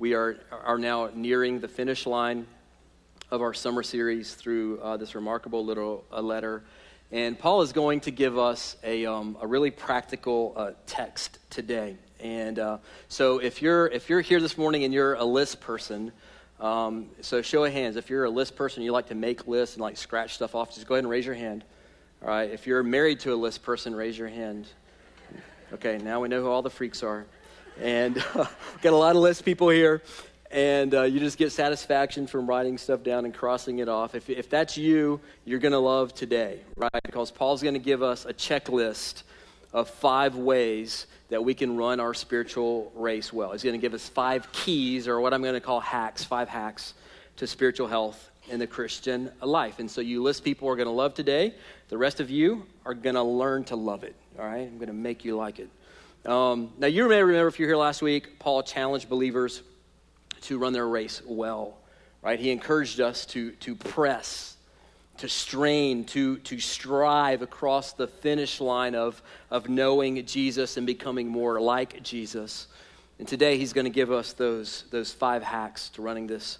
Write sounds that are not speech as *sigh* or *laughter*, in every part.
We are, are now nearing the finish line of our summer series through uh, this remarkable little uh, letter. And Paul is going to give us a, um, a really practical uh, text today. And uh, so if you're, if you're here this morning and you're a list person, um, so show of hands. If you're a list person, you like to make lists and like scratch stuff off, just go ahead and raise your hand. All right. If you're married to a list person, raise your hand. Okay, now we know who all the freaks are. And *laughs* uh, got a lot of list people here. And uh, you just get satisfaction from writing stuff down and crossing it off. If, if that's you, you're going to love today, right? Because Paul's going to give us a checklist of five ways that we can run our spiritual race well. He's going to give us five keys, or what I'm going to call hacks, five hacks to spiritual health in the Christian life. And so you list people are going to love today. The rest of you are going to learn to love it. All right? I'm going to make you like it. Um, now, you may remember if you're here last week, Paul challenged believers to run their race well, right? He encouraged us to, to press, to strain, to, to strive across the finish line of, of knowing Jesus and becoming more like Jesus. And today he's going to give us those, those five hacks to running this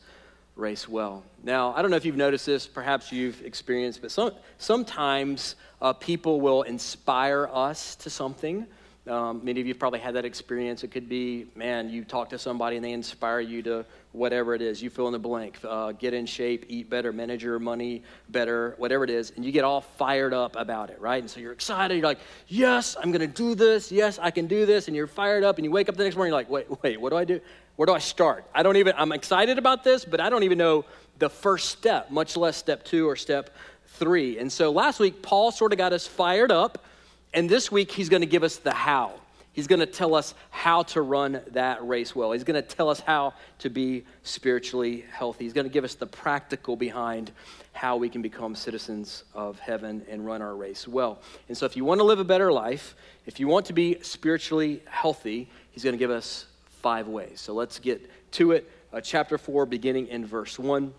race well. Now, I don't know if you've noticed this, perhaps you've experienced, but some, sometimes uh, people will inspire us to something. Um, many of you probably had that experience. It could be, man, you talk to somebody and they inspire you to whatever it is. You fill in the blank, uh, get in shape, eat better, manage your money better, whatever it is, and you get all fired up about it, right? And so you're excited. You're like, yes, I'm going to do this. Yes, I can do this. And you're fired up, and you wake up the next morning, you're like, wait, wait, what do I do? Where do I start? I don't even, I'm excited about this, but I don't even know the first step, much less step two or step three. And so last week, Paul sort of got us fired up, and this week, he's going to give us the how. He's going to tell us how to run that race well. He's going to tell us how to be spiritually healthy. He's going to give us the practical behind how we can become citizens of heaven and run our race well. And so, if you want to live a better life, if you want to be spiritually healthy, he's going to give us five ways. So let's get to it. Uh, chapter 4, beginning in verse 1.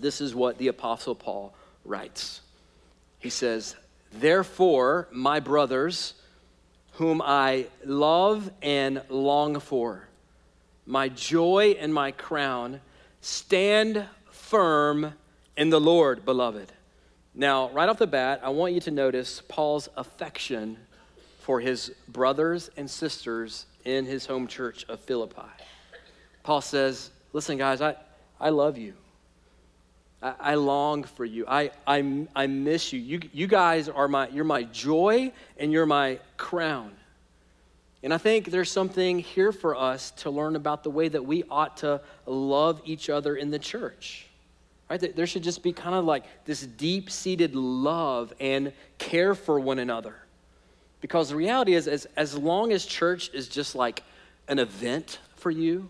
This is what the Apostle Paul writes. He says, Therefore, my brothers, whom I love and long for, my joy and my crown, stand firm in the Lord, beloved. Now, right off the bat, I want you to notice Paul's affection for his brothers and sisters in his home church of Philippi. Paul says, Listen, guys, I, I love you. I, I long for you. I, I, I miss you. you. You guys are my, you're my joy and you're my crown. And I think there's something here for us to learn about the way that we ought to love each other in the church. Right? There should just be kind of like this deep seated love and care for one another. Because the reality is, as, as long as church is just like an event for you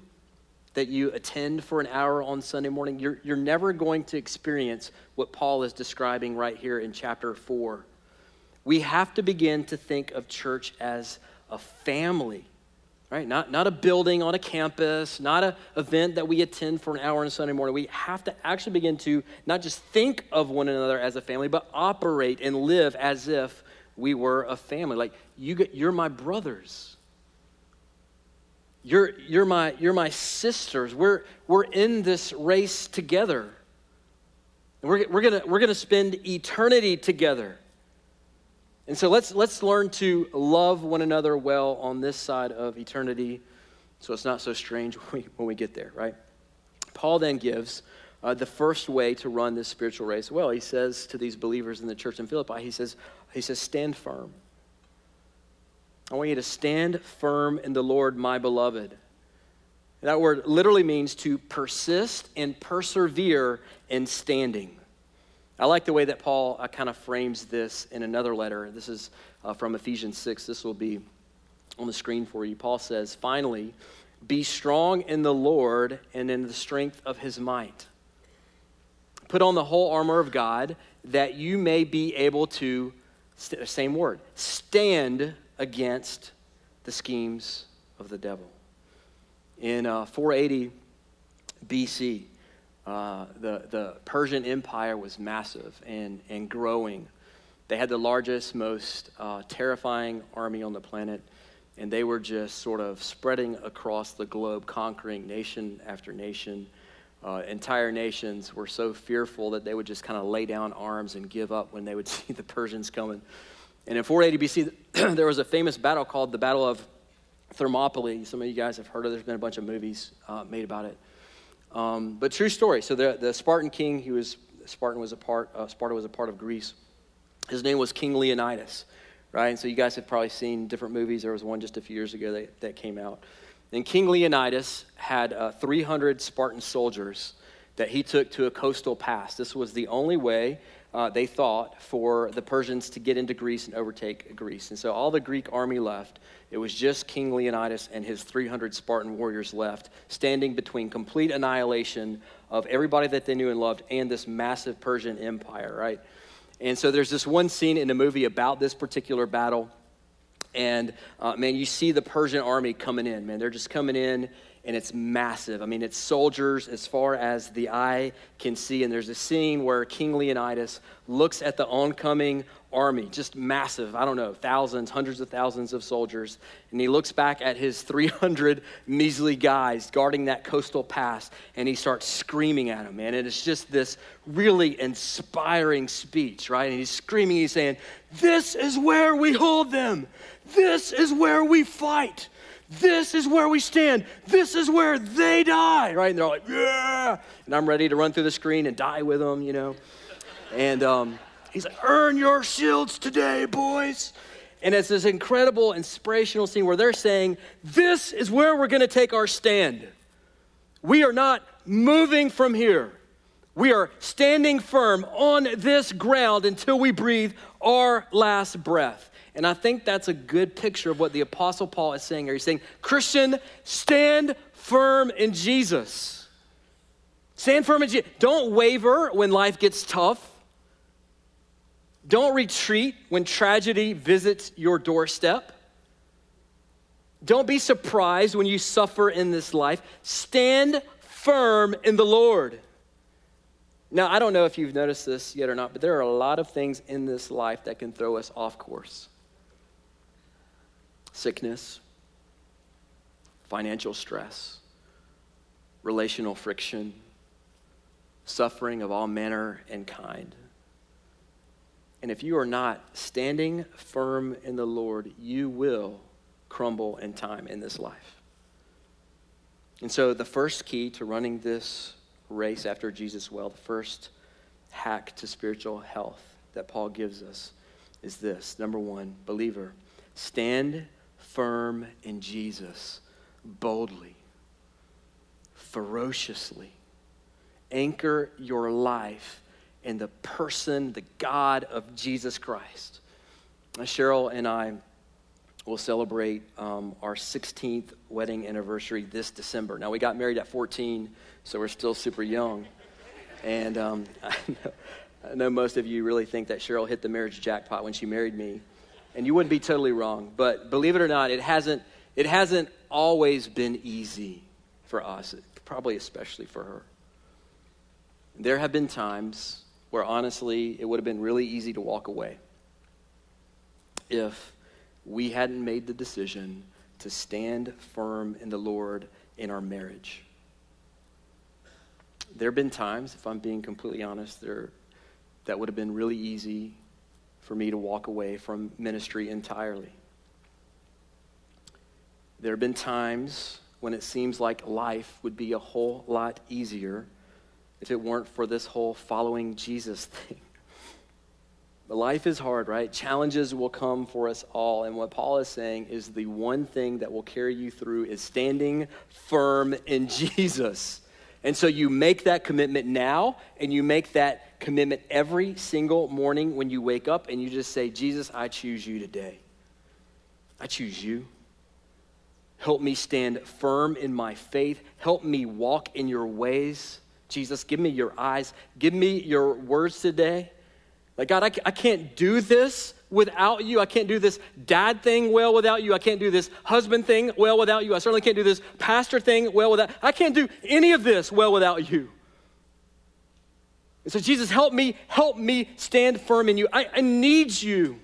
that you attend for an hour on Sunday morning, you're, you're never going to experience what Paul is describing right here in chapter 4. We have to begin to think of church as a family, right? Not, not a building on a campus, not an event that we attend for an hour on Sunday morning. We have to actually begin to not just think of one another as a family, but operate and live as if we were a family. Like, you, get, you're my brothers. You're, you're, my, you're my sisters. We're, we're in this race together. And we're, we're going we're gonna spend eternity together. And so let's, let's learn to love one another well on this side of eternity so it's not so strange *laughs* when we, when we get there, right? Paul then gives uh, the first way to run this spiritual race well. He says to these believers in the church in Philippi, he says, he says, stand firm. I want you to stand firm in the Lord, my beloved. That word literally means to persist and persevere in standing. I like the way that Paul uh, kind of frames this in another letter. This is uh, from Ephesians 6. This will be on the screen for you. Paul says, Finally, be strong in the Lord and in the strength of his might. Put on the whole armor of God that you may be able to same word, stand against the schemes of the devil. In uh, 480 BC, uh, the, the Persian Empire was massive and, and growing. They had the largest, most uh, terrifying army on the planet. and they were just sort of spreading across the globe, conquering nation after nation. Uh, entire nations were so fearful that they would just kind of lay down arms and give up when they would *laughs* see the Persians coming. And in 480 BC, *clears throat* there was a famous battle called the Battle of Thermopylae. Some of you guys have heard of it. There's been a bunch of movies uh, made about it. Um, but true story. So the, the Spartan king, he was Spartan was a part. Uh, Sparta was a part of Greece. His name was King Leonidas, right? And so you guys have probably seen different movies. There was one just a few years ago that, that came out. And King Leonidas had uh, 300 Spartan soldiers that he took to a coastal pass. This was the only way uh, they thought for the Persians to get into Greece and overtake Greece. And so all the Greek army left. It was just King Leonidas and his 300 Spartan warriors left, standing between complete annihilation of everybody that they knew and loved and this massive Persian empire, right? And so there's this one scene in the movie about this particular battle. And uh, man, you see the Persian army coming in, man. They're just coming in and it's massive. I mean, it's soldiers as far as the eye can see. And there's a scene where King Leonidas looks at the oncoming army, just massive, I don't know, thousands, hundreds of thousands of soldiers. And he looks back at his 300 *laughs* measly guys guarding that coastal pass and he starts screaming at them. And it's just this really inspiring speech, right? And he's screaming, he's saying, This is where we hold them. This is where we fight. This is where we stand. This is where they die, right? And they're like, yeah. And I'm ready to run through the screen and die with them, you know. And um, he's like, earn your shields today, boys. And it's this incredible, inspirational scene where they're saying, this is where we're going to take our stand. We are not moving from here. We are standing firm on this ground until we breathe our last breath. And I think that's a good picture of what the Apostle Paul is saying here. He's saying, Christian, stand firm in Jesus. Stand firm in Jesus. Don't waver when life gets tough. Don't retreat when tragedy visits your doorstep. Don't be surprised when you suffer in this life. Stand firm in the Lord. Now, I don't know if you've noticed this yet or not, but there are a lot of things in this life that can throw us off course sickness, financial stress, relational friction, suffering of all manner and kind. And if you are not standing firm in the Lord, you will crumble in time in this life. And so, the first key to running this race after Jesus well, the first hack to spiritual health that Paul gives us is this number one, believer, stand firm in Jesus boldly, ferociously. Anchor your life in the person, the God of Jesus Christ. Cheryl and I will celebrate um, our 16th wedding anniversary this December. Now, we got married at 14, so we're still super young. And um, *laughs* I, know, I know most of you really think that Cheryl hit the marriage jackpot when she married me and you wouldn't be totally wrong. But believe it or not, it hasn't, it hasn't always been easy for us, probably especially for her. There have been times where honestly it would have been really easy to walk away if we hadn't made the decision to stand firm in the Lord in our marriage. There have been times, if I'm being completely honest, there that would have been really easy for me to walk away from ministry entirely. There have been times when it seems like life would be a whole lot easier if it weren't for this whole following Jesus *laughs* thing. But life is hard, right? Challenges will come for us all. And what Paul is saying is the one thing that will carry you through is standing firm in *laughs* Jesus. And so you make that commitment now, and you make that commitment every single morning when you wake up, and you just say, Jesus, I choose you today. I choose you. Help me stand firm in my faith. Help me walk in your ways. Jesus, give me your eyes. Give me your words today. Like, God, I, I can't do this without you. I can't do this dad thing well without you. I can't do this husband thing well without you. I certainly can't do this pastor thing well without. I can't do any of this well without you. And so, Jesus, help me, help me stand firm in you. I, I need you.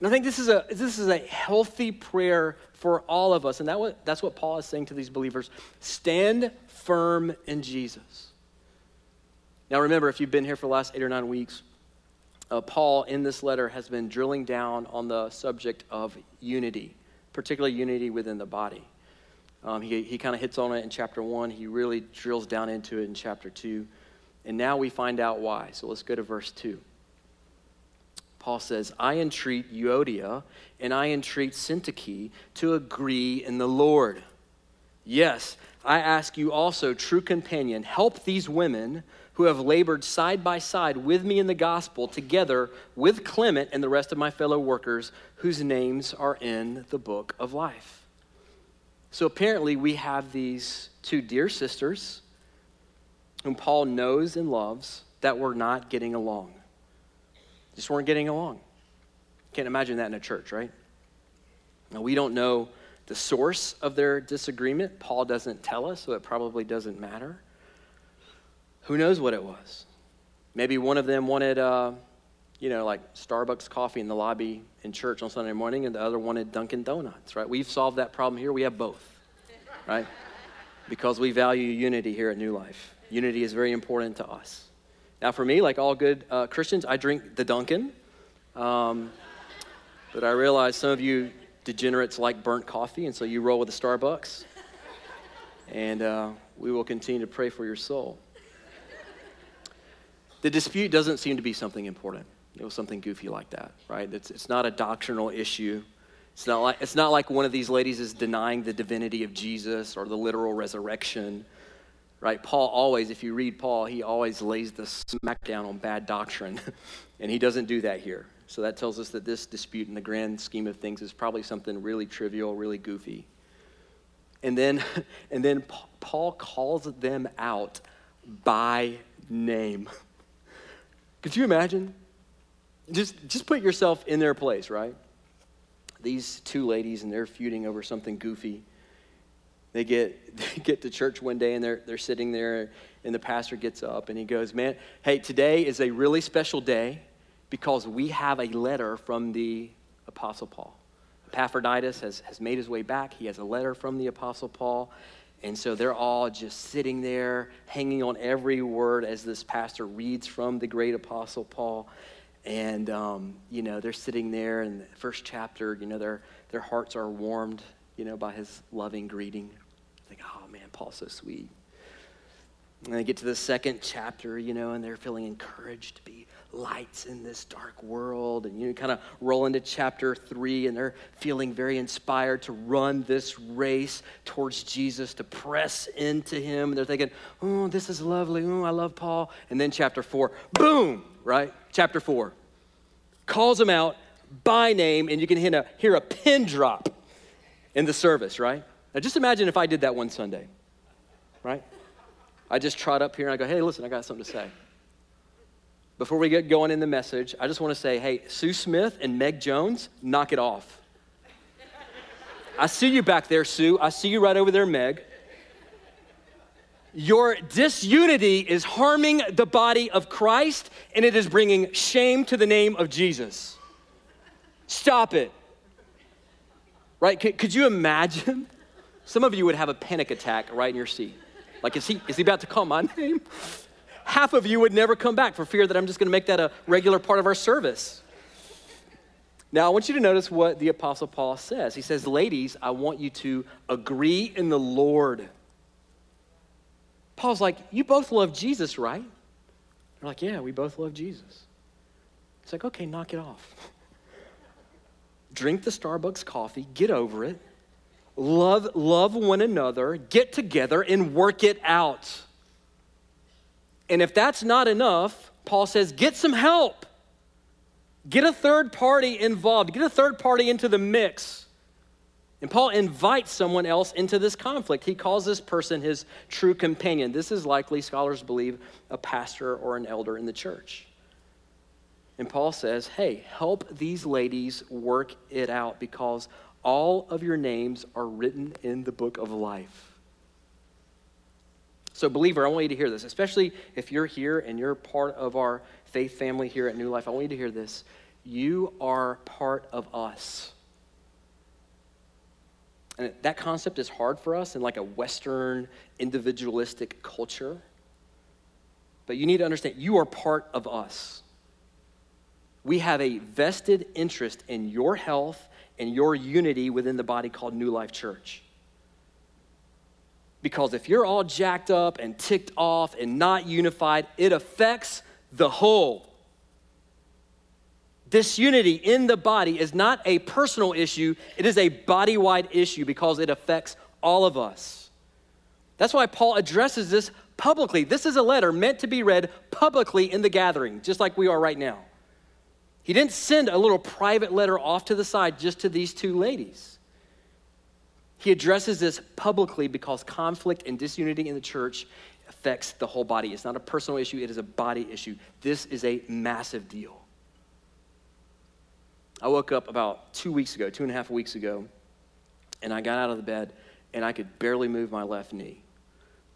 And I think this is a, this is a healthy prayer for all of us. And that that's what Paul is saying to these believers stand firm in Jesus. Now, remember, if you've been here for the last eight or nine weeks, uh, Paul in this letter has been drilling down on the subject of unity, particularly unity within the body. Um, he he kind of hits on it in chapter one. He really drills down into it in chapter two. And now we find out why. So let's go to verse two. Paul says, I entreat Euodia and I entreat Syntyche to agree in the Lord. Yes, I ask you also, true companion, help these women who have labored side by side with me in the gospel, together with Clement and the rest of my fellow workers, whose names are in the book of life. So apparently, we have these two dear sisters whom Paul knows and loves that were not getting along. Just weren't getting along. Can't imagine that in a church, right? Now, we don't know the source of their disagreement. Paul doesn't tell us, so it probably doesn't matter. Who knows what it was? Maybe one of them wanted, uh, you know, like Starbucks coffee in the lobby in church on Sunday morning, and the other wanted Dunkin' Donuts, right? We've solved that problem here. We have both, right? Because we value unity here at New Life. Unity is very important to us. Now, for me, like all good uh, Christians, I drink the Dunkin'. Um, but I realize some of you degenerates like burnt coffee, and so you roll with the Starbucks. And uh, we will continue to pray for your soul. The dispute doesn't seem to be something important. It was something goofy like that, right? It's, it's not a doctrinal issue. It's not, like, it's not like one of these ladies is denying the divinity of Jesus or the literal resurrection, right? Paul always, if you read Paul, he always lays the smackdown on bad doctrine, *laughs* and he doesn't do that here. So that tells us that this dispute in the grand scheme of things is probably something really trivial, really goofy. And then, *laughs* and then Paul calls them out by name. *laughs* Could you imagine? Just, just put yourself in their place, right? These two ladies, and they're feuding over something goofy. They get, *laughs* they get to church one day, and they're, they're sitting there, and the pastor gets up, and he goes, Man, hey, today is a really special day because we have a letter from the Apostle Paul. Epaphroditus has, has made his way back. He has a letter from the Apostle Paul. And so they're all just sitting there, hanging on every word as this pastor reads from the great apostle Paul. And, um, you know, they're sitting there in the first chapter, you know, their, their hearts are warmed, you know, by his loving greeting. Think, oh man, Paul's so sweet. And they get to the second chapter, you know, and they're feeling encouraged to be lights in this dark world. And you kind of roll into chapter three, and they're feeling very inspired to run this race towards Jesus, to press into Him. And they're thinking, oh, this is lovely. Oh, I love Paul. And then chapter four, boom, right? Chapter four calls them out by name, and you can hear a, hear a pin drop in the service, right? Now just imagine if I did that one Sunday, right? I just trot up here and I go, hey, listen, I got something to say before we get going in the message, I just want to say hey, Sue Smith and Meg Jones, knock it off. I see you back there, Sue. I see you right over there, Meg. Your disunity is harming the body of Christ and it is bringing shame to the name of Jesus. Stop it. Right? Could, could you imagine? Some of you would have a panic attack right in your seat. Like, is he, is he about to call my *laughs* name? half of you would never come back for fear that I'm just going to make that a regular part of our service. Now, I want you to notice what the Apostle Paul says. He says, Ladies, I want you to agree in the Lord. Paul's like, You both love Jesus, right? They're like, Yeah, we both love Jesus. It's like, Okay, knock it off. *laughs* Drink the Starbucks coffee, get over it. Love, love one another, get together, and work it out. And if that's not enough, Paul says, get some help. Get a third party involved, get a third party into the mix. And Paul invites someone else into this conflict. He calls this person his true companion. This is likely, scholars believe, a pastor or an elder in the church. And Paul says, hey, help these ladies work it out because all of your names are written in the book of life. So, believer, I want you to hear this, especially if you're here and you're part of our faith family here at New Life. I want you to hear this. You are part of us. And that concept is hard for us in like a Western individualistic culture. But you need to understand you are part of us. We have a vested interest in your health and your unity within the body called New Life Church. Because if you're all jacked up and ticked off and not unified, it affects the whole. Disunity in the body is not a personal issue, it is a body wide issue because it affects all of us. That's why Paul addresses this publicly. This is a letter meant to be read publicly in the gathering, just like we are right now. He didn't send a little private letter off to the side just to these two ladies. He addresses this publicly because conflict and disunity in the church affects the whole body. It's not a personal issue, it is a body issue. This is a massive deal. I woke up about two weeks ago, two and a half weeks ago, and I got out of the bed and I could barely move my left knee.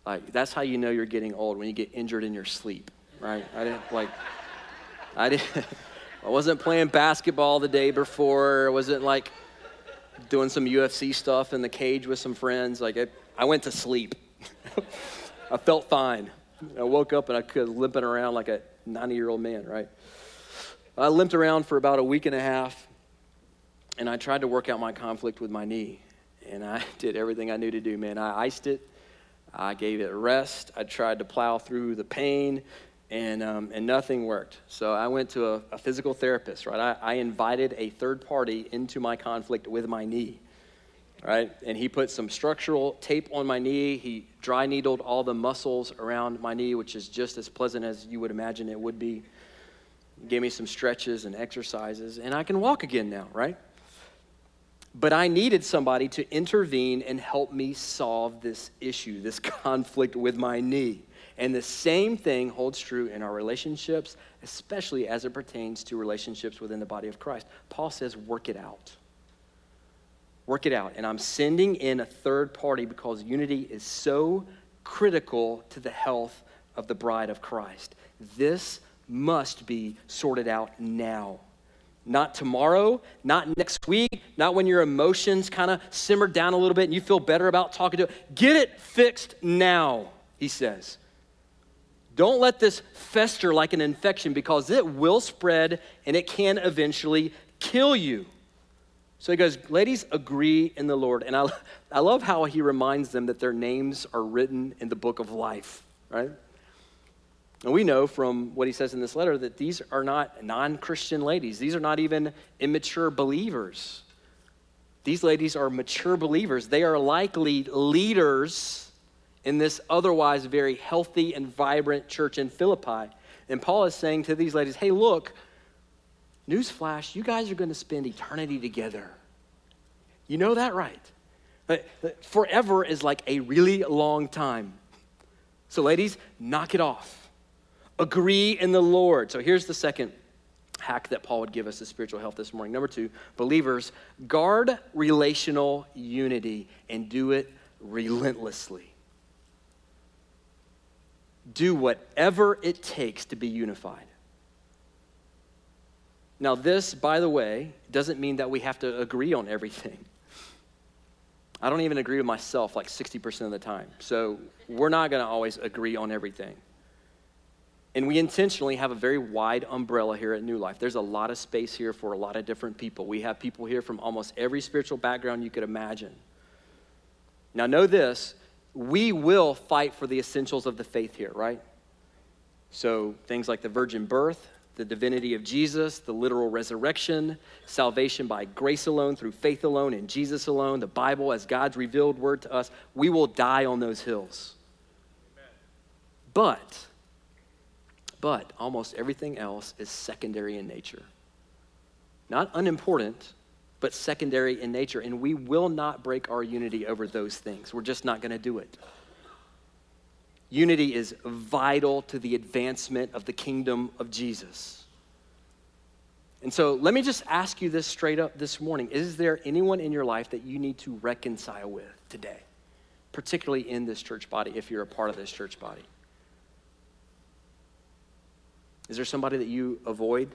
Like, that's how you know you're getting old when you get injured in your sleep, right? I didn't, like, I didn't, *laughs* I wasn't playing basketball the day before. I wasn't, like, doing some UFC stuff in the cage with some friends. Like, it, I went to sleep. *laughs* I felt fine. I woke up and I could limping around like a 90 year old man, right? I limped around for about a week and a half, and I tried to work out my conflict with my knee. And I *laughs* did everything I knew to do, man. I iced it, I gave it rest, I tried to plow through the pain, and, um, and nothing worked. So I went to a, a physical therapist, right? I, I invited a third party into my conflict with my knee right? And he put some structural tape on my knee. He dry needled all the muscles around my knee, which is just as pleasant as you would imagine it would be gave me some stretches and exercises, and I can walk again now, right? But I needed somebody to intervene and help me solve this issue, this *laughs* conflict with my knee. And the same thing holds true in our relationships, especially as it pertains to relationships within the body of Christ. Paul says, work it out. Work it out. And I'm sending in a third party because unity is so critical to the health of the bride of Christ. This must be sorted out now. Not tomorrow, not next week, not when your emotions kind of simmer down a little bit and you feel better about talking to it. Get it fixed now, he says. Don't let this fester like an infection because it will spread and it can eventually kill you. So he goes, Ladies, agree in the Lord. And I, I love how he reminds them that their names are written in the book of life, right? And we know from what he says in this letter that these are not non Christian ladies. These are not even immature believers. These ladies are mature believers. They are likely leaders in this otherwise very healthy and vibrant church in Philippi. And Paul is saying to these ladies, hey, look, newsflash, you guys are going to spend eternity together. You know that, right? Forever is like a really long time. So, ladies, knock it off. Agree in the Lord. So here's the second hack that Paul would give us as spiritual health this morning. Number two, believers, guard relational unity and do it relentlessly. Do whatever it takes to be unified. Now, this, by the way, doesn't mean that we have to agree on everything. I don't even agree with myself like 60% of the time. So we're not going to always agree on everything. And we intentionally have a very wide umbrella here at New Life. There's a lot of space here for a lot of different people. We have people here from almost every spiritual background you could imagine. Now, know this we will fight for the essentials of the faith here, right? So, things like the virgin birth, the divinity of Jesus, the literal resurrection, salvation by grace alone, through faith alone, in Jesus alone, the Bible as God's revealed word to us, we will die on those hills. Amen. But, but almost everything else is secondary in nature. Not unimportant, but secondary in nature. And we will not break our unity over those things. We're just not going to do it. Unity is vital to the advancement of the kingdom of Jesus. And so let me just ask you this straight up this morning. Is there anyone in your life that you need to reconcile with today, particularly in this church body, if you're a part of this church body? Is there somebody that you avoid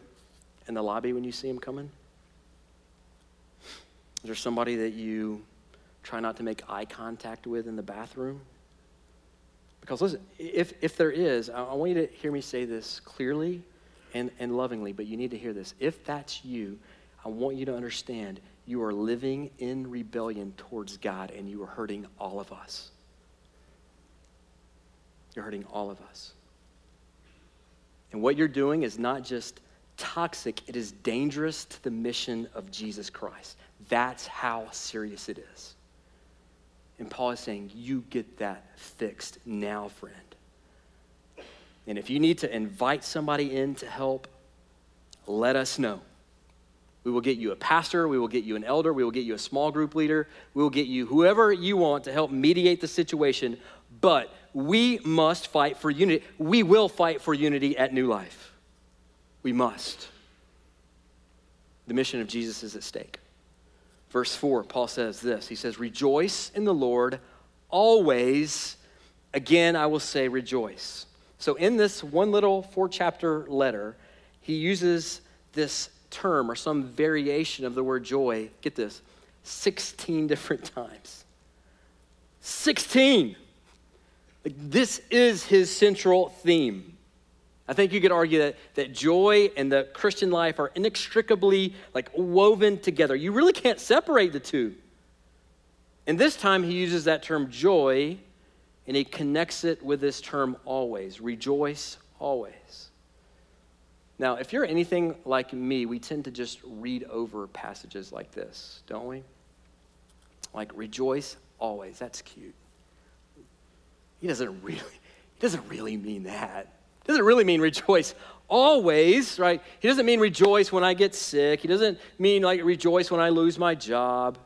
in the lobby when you see him coming? Is there somebody that you try not to make eye contact with in the bathroom? Because listen, if, if there is, I, want you to hear me say this clearly and, and lovingly, but you need to hear this. If that's you, I want you to understand you are living in rebellion towards God and you are hurting all of us. You're hurting all of us. And what you're doing is not just toxic, it is dangerous to the mission of Jesus Christ. That's how serious it is. And Paul is saying, You get that fixed now, friend. And if you need to invite somebody in to help, let us know. We will get you a pastor, we will get you an elder, we will get you a small group leader, we will get you whoever you want to help mediate the situation. But we must fight for unity. We will fight for unity at New Life. We must. The mission of Jesus is at stake. Verse 4, Paul says this He says, Rejoice in the Lord always. Again, I will say, rejoice. So, in this one little four chapter letter, he uses this term or some variation of the word joy, get this, 16 different times. 16. Like, this is his central theme. I think you could argue that, that joy and the Christian life are inextricably like woven together. You really can't separate the two. And this time he uses that term joy and he connects it with this term always. Rejoice always. Now, if you're anything like me, we tend to just read over passages like this, don't we? Like rejoice always. That's cute. He doesn't really he doesn't really mean that doesn't really mean rejoice always, right? He doesn't mean rejoice when I get sick. He doesn't mean like rejoice when I lose my job.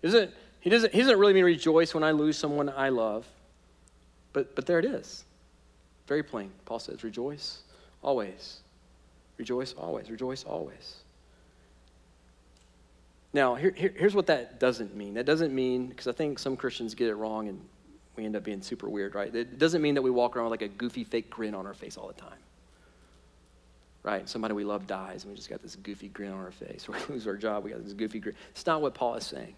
He doesn't, he doesn't, he doesn't really mean rejoice when I lose someone I love. But, but there it is. Very plain. Paul says, rejoice always. Rejoice always. Rejoice always. Now, here, here, here's what that doesn't mean. That doesn't mean, because I think some Christians get it wrong and we end up being super weird, right? It doesn't mean that we walk around with like a goofy fake grin on our face all the time. Right? Somebody we love dies and we just got this goofy grin on our face. Or *laughs* we lose our job, we got this goofy grin. It's not what Paul is saying.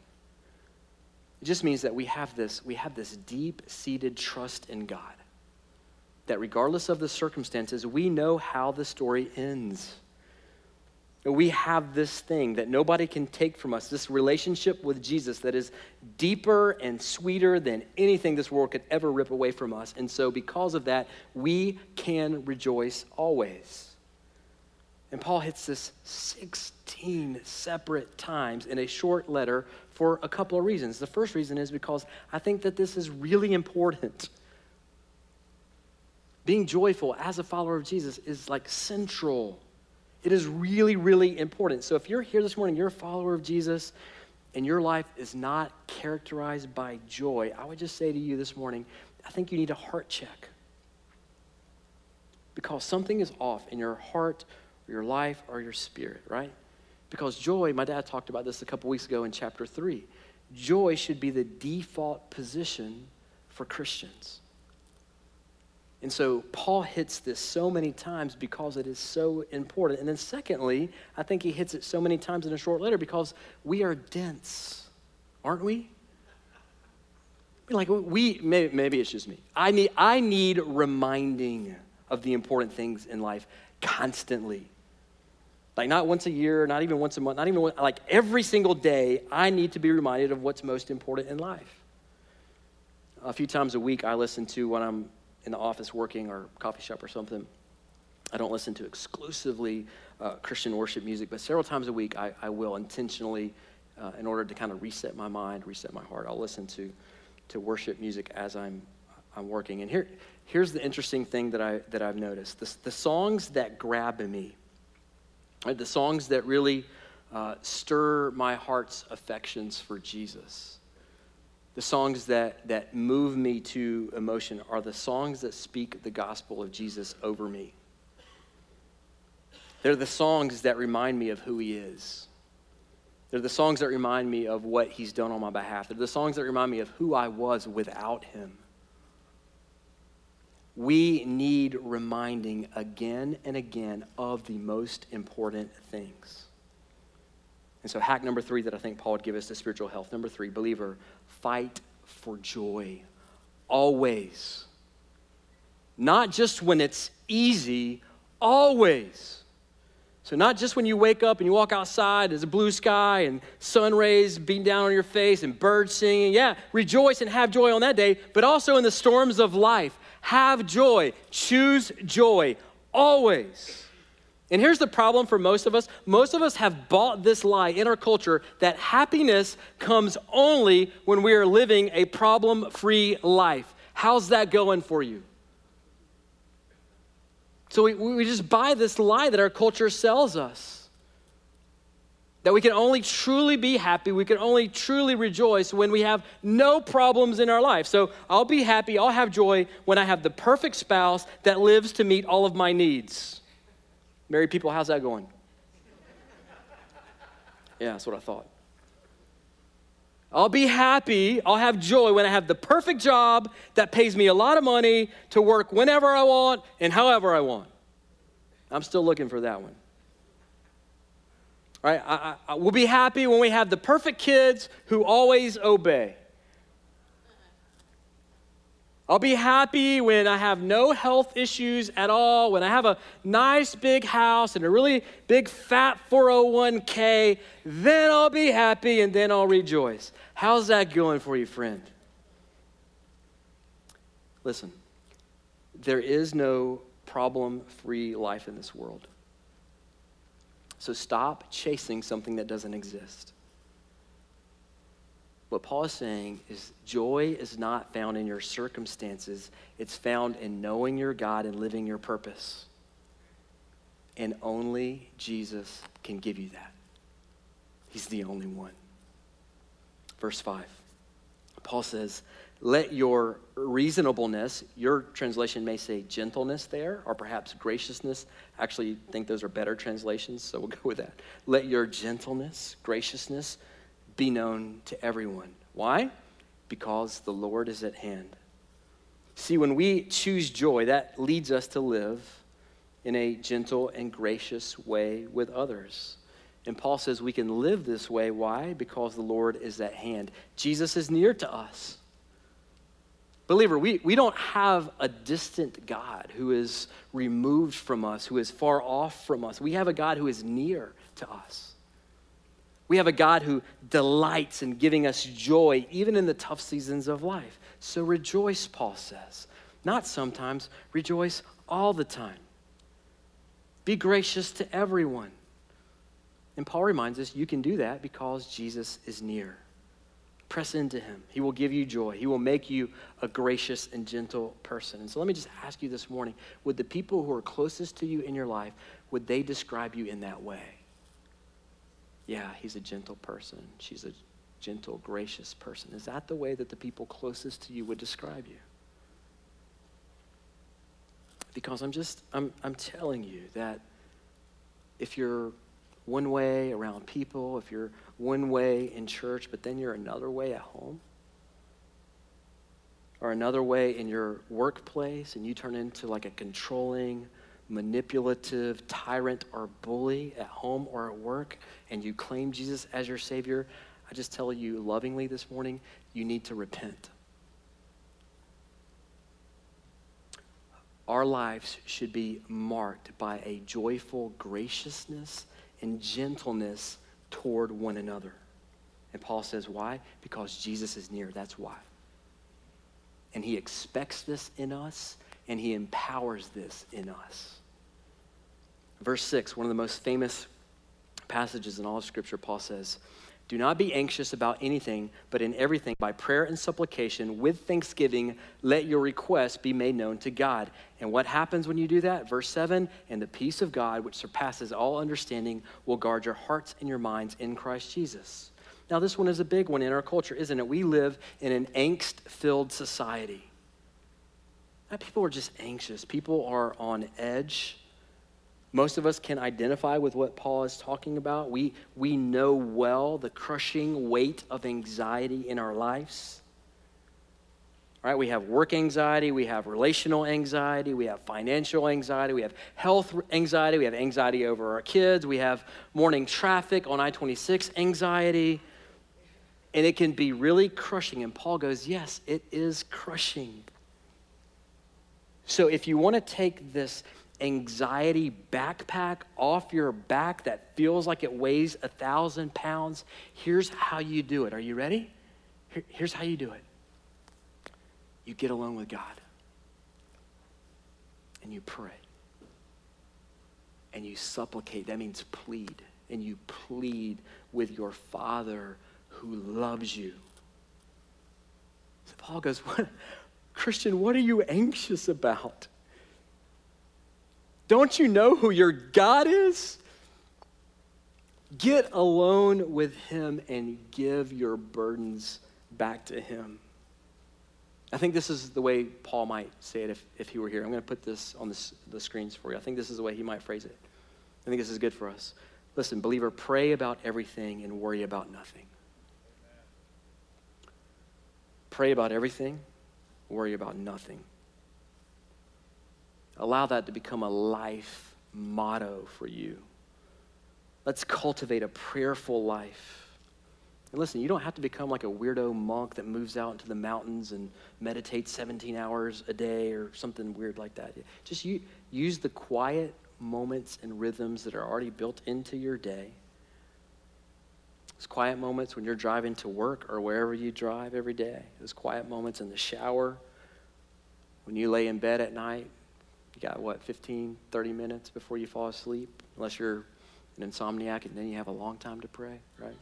It just means that we have this, we have this deep-seated trust in God. That regardless of the circumstances, we know how the story ends. We have this thing that nobody can take from us, this relationship with Jesus that is deeper and sweeter than anything this world could ever rip away from us. And so, because of that, we can rejoice always. And Paul hits this 16 separate times in a short letter for a couple of reasons. The first reason is because I think that this is really important. Being joyful as a follower of Jesus is like central it is really, really important. So if you're here this morning, you're a follower of Jesus, and your life is not characterized by joy, I would just say to you this morning, I think you need a heart check. Because something is off in your heart, or your life, or your spirit, right? Because joy, my dad talked about this a couple weeks ago in chapter 3. Joy should be the default position for Christians. And so Paul hits this so many times because it is so important. And then, secondly, I think he hits it so many times in a short letter because we are dense, aren't we? Like we, maybe, maybe it's just me. I need, I need reminding of the important things in life constantly. Like not once a year, not even once a month, not even like every single day, I need to be reminded of what's most important in life. A few times a week, I listen to when I'm in the office working or coffee shop or something, I don't listen to exclusively uh, Christian worship music, but several times a week I, I will intentionally, uh, in order to kind of reset my mind, reset my heart, I'll listen to, to worship music as I'm, I'm working. And here, here's the interesting thing that, I, that I've noticed. The, the songs that grab me, right, the songs that really uh, stir my heart's affections for Jesus the songs that, that move me to emotion are the songs that speak the gospel of Jesus over me. They're the songs that remind me of who he is. They're the songs that remind me of what he's done on my behalf. They're the songs that remind me of who I was without him. we need reminding again and again of the most important things. And so, hack number three that I think Paul would give us to spiritual health. Number three, believer, fight for joy. Always. Not just when it's easy, always. So, not just when you wake up and you walk outside, there's a blue sky and sun rays beating down on your face and birds singing. Yeah, rejoice and have joy on that day, but also in the storms of life. Have joy. Choose joy always. And here's the problem for most of us most of us have bought this lie in our culture that happiness comes only when we are living a problem free life. How's that going for you? So we, we just buy this lie that our culture sells us. That we can only truly be happy, we can only truly rejoice when we have no problems in our life. So I'll be happy, I'll have joy when I have the perfect spouse that lives to meet all of my needs. Married people, how's that going? Yeah, that's what I thought. I'll be happy, I'll have joy when I have the perfect job that pays me a lot of money to work whenever I want and however I want. I'm still looking for that one. All right, I, I, I, we'll be happy when we have the perfect kids who always obey. I'll be happy when I have no health issues at all, when I have a nice big house and a really big fat 401k. Then I'll be happy and then I'll rejoice. How's that going for you, friend? Listen, there is no problem free life in this world. So stop chasing something that doesn't exist. What Paul is saying is joy is not found in your circumstances, it's found in knowing your God and living your purpose. And only Jesus can give you that. He's the only one. Verse 5. Paul says, Let your reasonableness, your translation may say gentleness there, or perhaps graciousness. Actually, I think those are better translations, so we'll *laughs* go with that. Let your gentleness, graciousness, be known to everyone. Why? Because the Lord is at hand. See, when we choose joy, that leads us to live in a gentle and gracious way with others. And Paul says we can live this way. Why? Because the Lord is at hand. Jesus is near to us. Believer, we, we don't have a distant God who is removed from us, who is far off from us. We have a God who is near to us. We have a God who delights in giving us joy, even in the tough seasons of life. So rejoice, Paul says. Not sometimes, rejoice all the time. Be gracious to everyone. And Paul reminds us you can do that because Jesus is near. Press into him. He will give you joy. He will make you a gracious and gentle person. And so let me just ask you this morning, would the people who are closest to you in your life, would they describe you in that way? Yeah, he's a gentle person. She's a gentle, gracious person. Is that the way that the people closest to you would describe you? Because I'm just, I'm, I'm telling you that if you're one way around people, if you're one way in church, but then you're another way at home, or another way in your workplace, and you turn into like a controlling, manipulative tyrant or bully at home or at work and you claim Jesus as your Savior, I just tell you lovingly this morning, you need to repent. Our lives should be marked by a joyful graciousness and gentleness toward one another. And Paul says, why? Because Jesus is near. That's why. And he expects this in us, and he empowers this in us. Verse 6, one of the most famous passages in all of Scripture, Paul says, Do not be anxious about anything, but in everything, by prayer and supplication, with thanksgiving, let your requests be made known to God. And what happens when you do that? Verse 7 And the peace of God, which surpasses all understanding, will guard your hearts and your minds in Christ Jesus. Now, this one is a big one in our culture, isn't it? We live in an angst filled society. People are just anxious. People are on edge. Most of us can identify with what Paul is talking about. We, we know well the crushing weight of anxiety in our lives. Right? We have work anxiety, we have relational anxiety, we have financial anxiety, we have health anxiety, we have anxiety over our kids, we have morning traffic on I 26 anxiety. And it can be really crushing. And Paul goes, Yes, it is crushing. So if you want to take this anxiety backpack off your back that feels like it weighs a thousand pounds, here's how you do it. Are you ready? here's how you do it you get alone with God and you pray and you supplicate. That means plead. And you plead with your Father who loves you. So Paul goes, *laughs* what, Christian, what are you anxious about? Don't you know who your God is? Get alone with Him and give your burdens back to Him. I think this is the way Paul might say it if, if he were here. I'm going to put this on the screens for you. I think this is the way he might phrase it. I think this is good for us. Listen, believer, pray about everything and worry about nothing. Pray about everything, worry about nothing. Allow that to become a life motto for you. Let's cultivate a prayerful life. And listen, you don't have to become like a weirdo monk that moves out into the mountains and meditates 17 hours a day or something weird like that. Just use the quiet moments and rhythms that are already built into your day. Those quiet moments when you're driving to work or wherever you drive every day. Those quiet moments in the shower. When you lay in bed at night, you got what, 15, 30 minutes before you fall asleep? Unless you're an insomniac and then you have a long time to pray, right?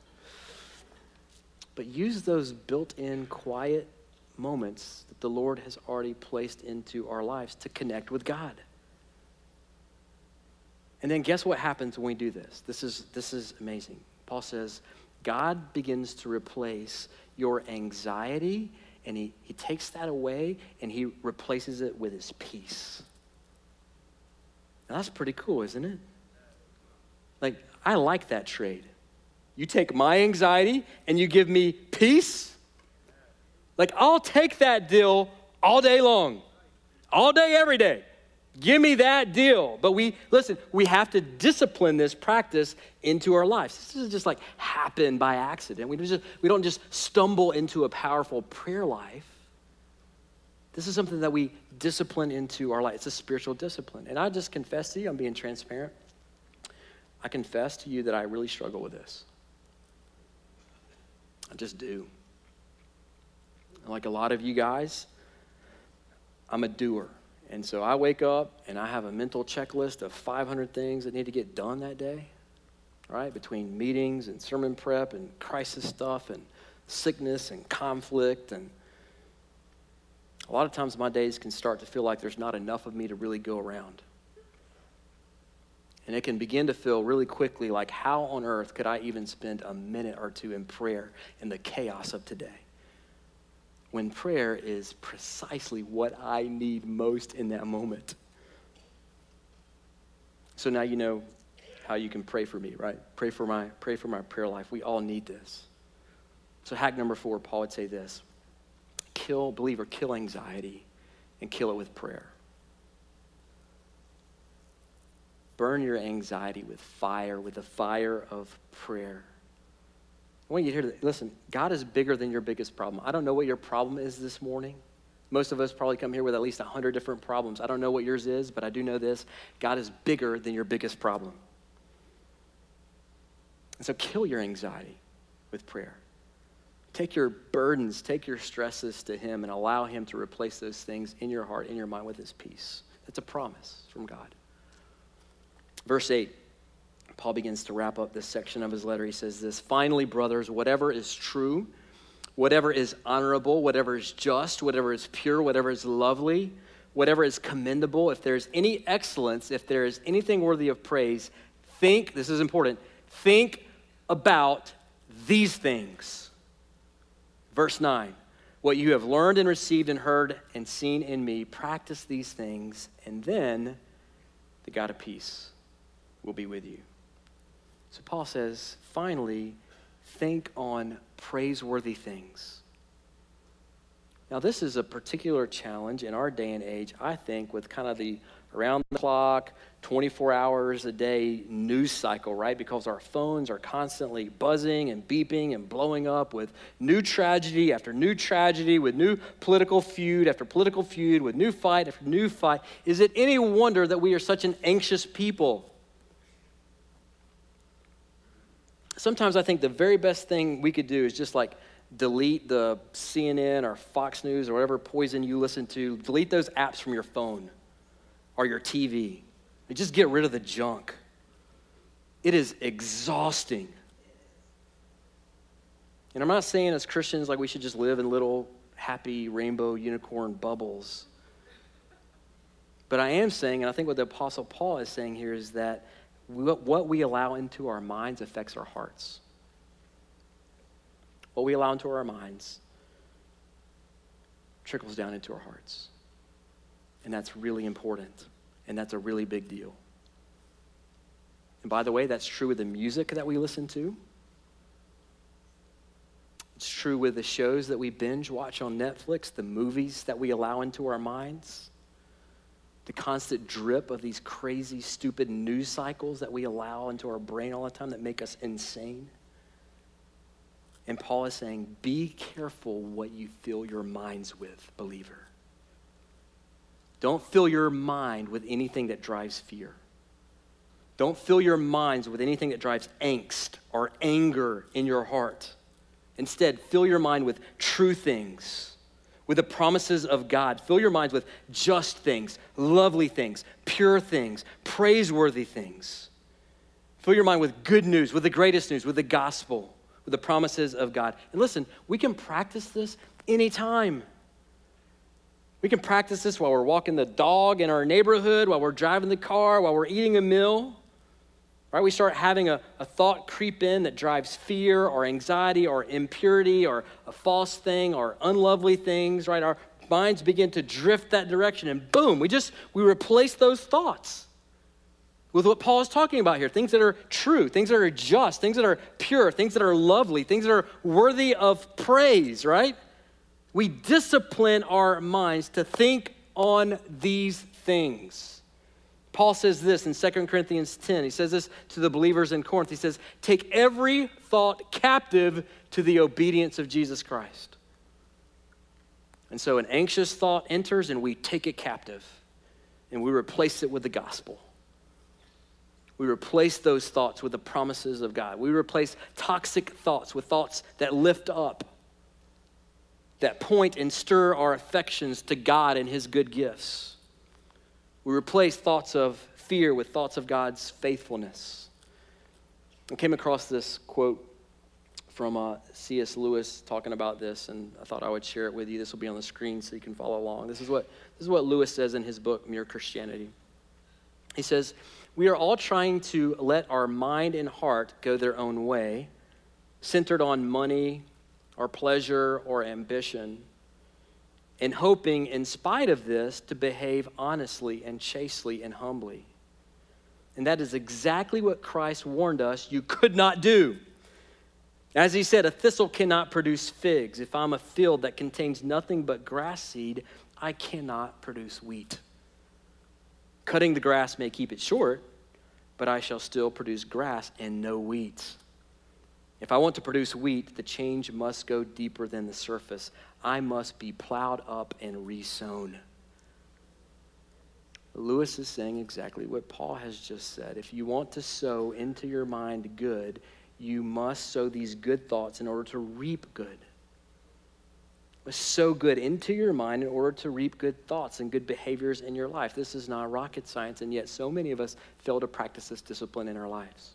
but use those built in quiet moments that the Lord has already placed into our lives to connect with God. And then guess what happens when we do this? This is, this is amazing. Paul says, God begins to replace your anxiety and he, he takes that away and he replaces it with his peace. Now that's pretty cool, isn't it? Like, I like that trade. You take my anxiety and you give me peace. Like, I'll take that deal all day long, all day, every day. Give me that deal. But we, listen, we have to discipline this practice into our lives. This doesn't just like happen by accident. We, just, we don't just stumble into a powerful prayer life. This is something that we discipline into our life. It's a spiritual discipline. And I just confess to you, I'm being transparent. I confess to you that I really struggle with this. I just do. Like a lot of you guys, I'm a doer. And so I wake up and I have a mental checklist of 500 things that need to get done that day, right? Between meetings and sermon prep and crisis stuff and sickness and conflict. And a lot of times my days can start to feel like there's not enough of me to really go around. And it can begin to feel really quickly like, how on earth could I even spend a minute or two in prayer in the chaos of today? When prayer is precisely what I need most in that moment. So now you know how you can pray for me, right? Pray for my pray for my prayer life. We all need this. So hack number 4, Paul would say this. Kill believer, kill anxiety and kill it with prayer. burn your anxiety with fire, with the fire of prayer. I want you to hear that. Listen, God is bigger than your biggest problem. I don't know what your problem is this morning. Most of us probably come here with at least 100 different problems. I don't know what yours is, but I do know this God is bigger than your biggest problem. And so kill your anxiety with prayer. Take your burdens, take your stresses to Him, and allow Him to replace those things in your heart, in your mind with His peace. That's a promise from God. Verse 8, Paul begins to wrap up this section of his letter. He says this Finally, brothers, whatever is true, whatever is honorable, whatever is just, whatever is pure, whatever is lovely, whatever is commendable, if there's any excellence, if there is anything worthy of praise, think, this is important, think about these things. Verse 9 What you have learned and received and heard and seen in me, practice these things, and then the God of peace will be with you. So Paul says, finally, think on praiseworthy things. Now, this is a particular challenge in our day and age, I think, with kind of the around the clock, 24 hours a day news cycle, right? Because our phones are constantly buzzing and beeping and blowing up with new tragedy after new tragedy, with new political feud after political feud, with new fight after new fight. Is it any wonder that we are such an anxious people? Sometimes I think the very best thing we could do is just like delete the CNN or Fox News or whatever poison you listen to, delete those apps from your phone or your TV just get rid of the junk. It is exhausting. And I'm not saying as Christians like we should just live in little happy rainbow unicorn bubbles. But I am saying, and I think what the Apostle Paul is saying here is that what we allow into our minds affects our hearts. What we allow into our minds trickles down into our hearts. And that's really important. And that's a really big deal. And by the way, that's true with the music that we listen to. It's true with the shows that we binge watch on Netflix, the movies that we allow into our minds, the constant drip of these crazy, stupid news cycles that we allow into our brain all the time that make us insane. And Paul is saying, be careful what you fill your minds with, believer. Don't fill your mind with anything that drives fear. Don't fill your minds with anything that drives angst or anger in your heart. Instead, fill your mind with true things, with the promises of God. Fill your minds with just things, lovely things, pure things, praiseworthy things. Fill your mind with good news, with the greatest news, with the gospel, with the promises of God. And listen, we can practice this anytime. We can practice this while we're walking the dog in our neighborhood, while we're driving the car, while we're eating a meal. Right? We start having a, a thought creep in that drives fear or anxiety or impurity or a false thing or unlovely things, right? Our minds begin to drift that direction and boom, we just we replace those thoughts with what Paul is talking about here things that are true, things that are just, things that are pure, things that are lovely, things that are worthy of praise, right? We discipline our minds to think on these things. Paul says this in 2 Corinthians 10. He says this to the believers in Corinth. He says, Take every thought captive to the obedience of Jesus Christ. And so an anxious thought enters, and we take it captive, and we replace it with the gospel. We replace those thoughts with the promises of God. We replace toxic thoughts with thoughts that lift up that point and stir our affections to God and His good gifts. We replace thoughts of fear with thoughts of God's faithfulness. I came across this quote from uh, C.S. Lewis talking about this, and I thought I would share it with you. This will be on the screen so you can follow along. This is what, this is what Lewis says in his book, Mere Christianity. He says, We are all trying to let our mind and heart go their own way, centered on money, or pleasure or ambition, and hoping, in spite of this, to behave honestly and chastely and humbly. And that is exactly what Christ warned us you could not do. As he said, a thistle cannot produce figs. If I'm a field that contains nothing but grass seed, I cannot produce wheat. Cutting the grass may keep it short, but I shall still produce grass and no wheat. If I want to produce wheat, the change must go deeper than the surface. I must be plowed up and resown. Lewis is saying exactly what Paul has just said. If you want to sow into your mind good, you must sow these good thoughts in order to reap good. Sow good into your mind in order to reap good thoughts and good behaviors in your life. This is not rocket science, and yet so many of us fail to practice this discipline in our lives.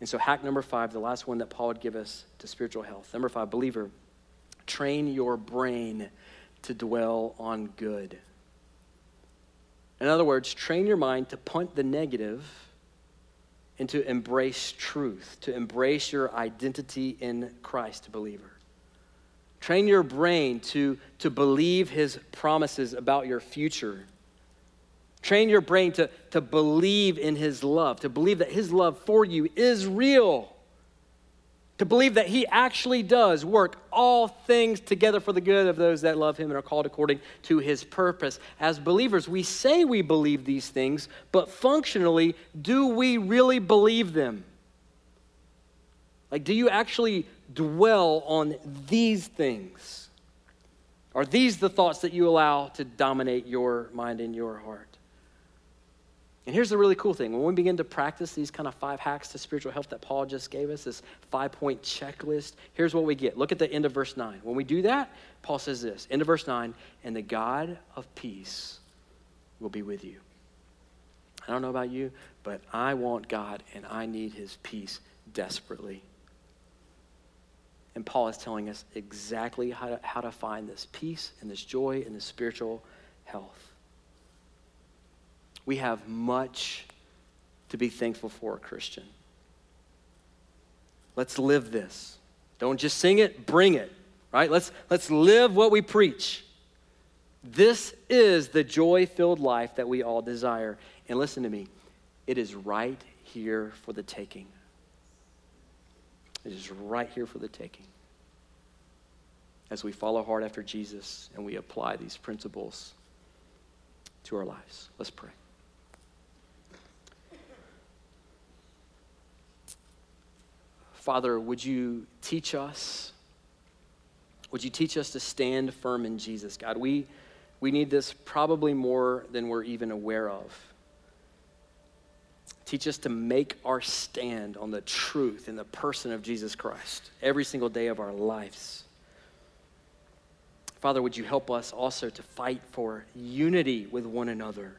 And so, hack number five, the last one that Paul would give us to spiritual health. Number five, believer, train your brain to dwell on good. In other words, train your mind to punt the negative and to embrace truth, to embrace your identity in Christ, believer. Train your brain to, to believe his promises about your future Train your brain to, to believe in His love, to believe that His love for you is real, to believe that He actually does work all things together for the good of those that love Him and are called according to His purpose. As believers, we say we believe these things, but functionally, do we really believe them? Like, do you actually dwell on these things? Are these the thoughts that you allow to dominate your mind and your heart? And here's the really cool thing when we begin to practice these kind of five hacks to spiritual health that Paul just gave us, this five point checklist, here's what we get. Look at the end of verse 9. When we do that, Paul says this end of verse 9, and the God of peace will be with you. I don't know about you, but I want God and I need his peace desperately. And Paul is telling us exactly how to, how to find this peace and this joy and this spiritual health we have much to be thankful for, Christian. Let's live this. Don't just sing it, bring it, right? Let's, let's live what we preach. This is the joy filled life that we all desire. And listen to me, it is right here for the taking. It is right here for the taking. As we follow hard after Jesus and we apply these principles to our lives. Let's pray. Father, would you teach us? Would you teach us to stand firm in Jesus? God, we, we need this probably more than we're even aware of. Teach us to make our stand on the truth in the person of Jesus Christ every single day of our lives. Father, would you help us also to fight for unity with one another?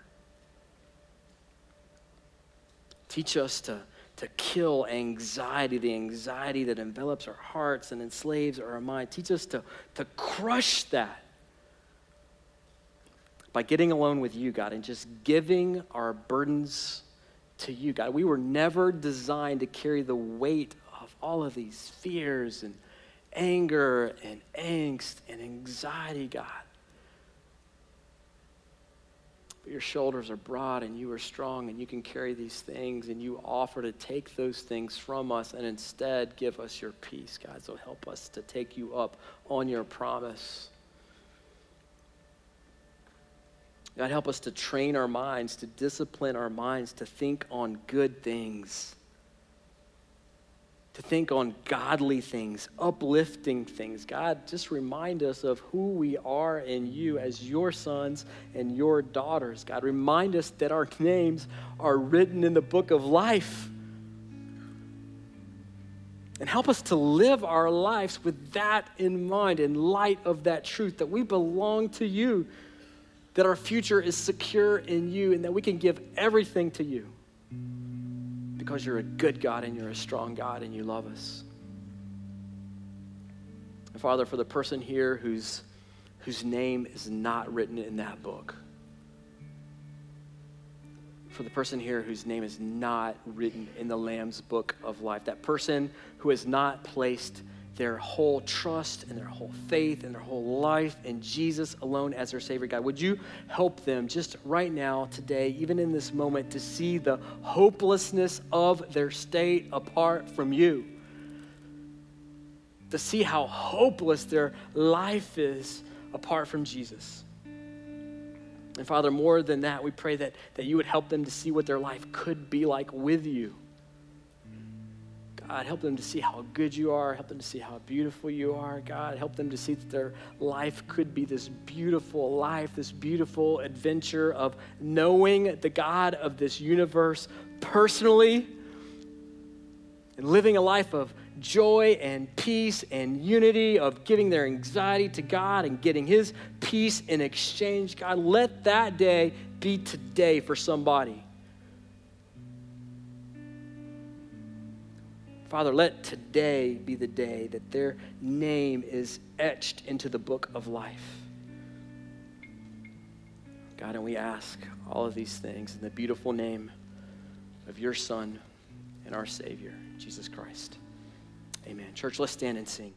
Teach us to to kill anxiety, the anxiety that envelops our hearts and enslaves our mind. Teach us to, to crush that by getting alone with you, God, and just giving our burdens to you, God. We were never designed to carry the weight of all of these fears and anger and angst and anxiety, God. Your shoulders are broad and you are strong and you can carry these things and you offer to take those things from us and instead give us your peace, God. So help us to take you up on your promise. God, help us to train our minds, to discipline our minds, to think on good things to think on godly things, uplifting things. God, just remind us of who we are in you as your sons and your daughters. God, remind us that our names are written in the book of life. And help us to live our lives with that in mind, in light of that truth, that we belong to you, that our future is secure in you, and that we can give everything to you because you're a good God and you're a strong God and you love us. And Father, for the person here whose, whose name is not written in that book, for the person here whose name is not written in the Lamb's book of life, that person who has not placed their whole trust and their whole faith and their whole life in Jesus alone as their Savior, God. Would you help them just right now, today, even in this moment, to see the hopelessness of their state apart from you? To see how hopeless their life is apart from Jesus. And Father, more than that, we pray that, that you would help them to see what their life could be like with you. God, help them to see how good you are. Help them to see how beautiful you are. God, help them to see that their life could be this beautiful life, this beautiful adventure of knowing the God of this universe personally and living a life of joy and peace and unity, of giving their anxiety to God and getting His peace in exchange. God, let that day be today for somebody. Father, let today be the day that their name is etched into the book of life. God, and we ask all of these things in the beautiful name of your Son and our Savior, Jesus Christ. Amen. Church, let's stand and sing.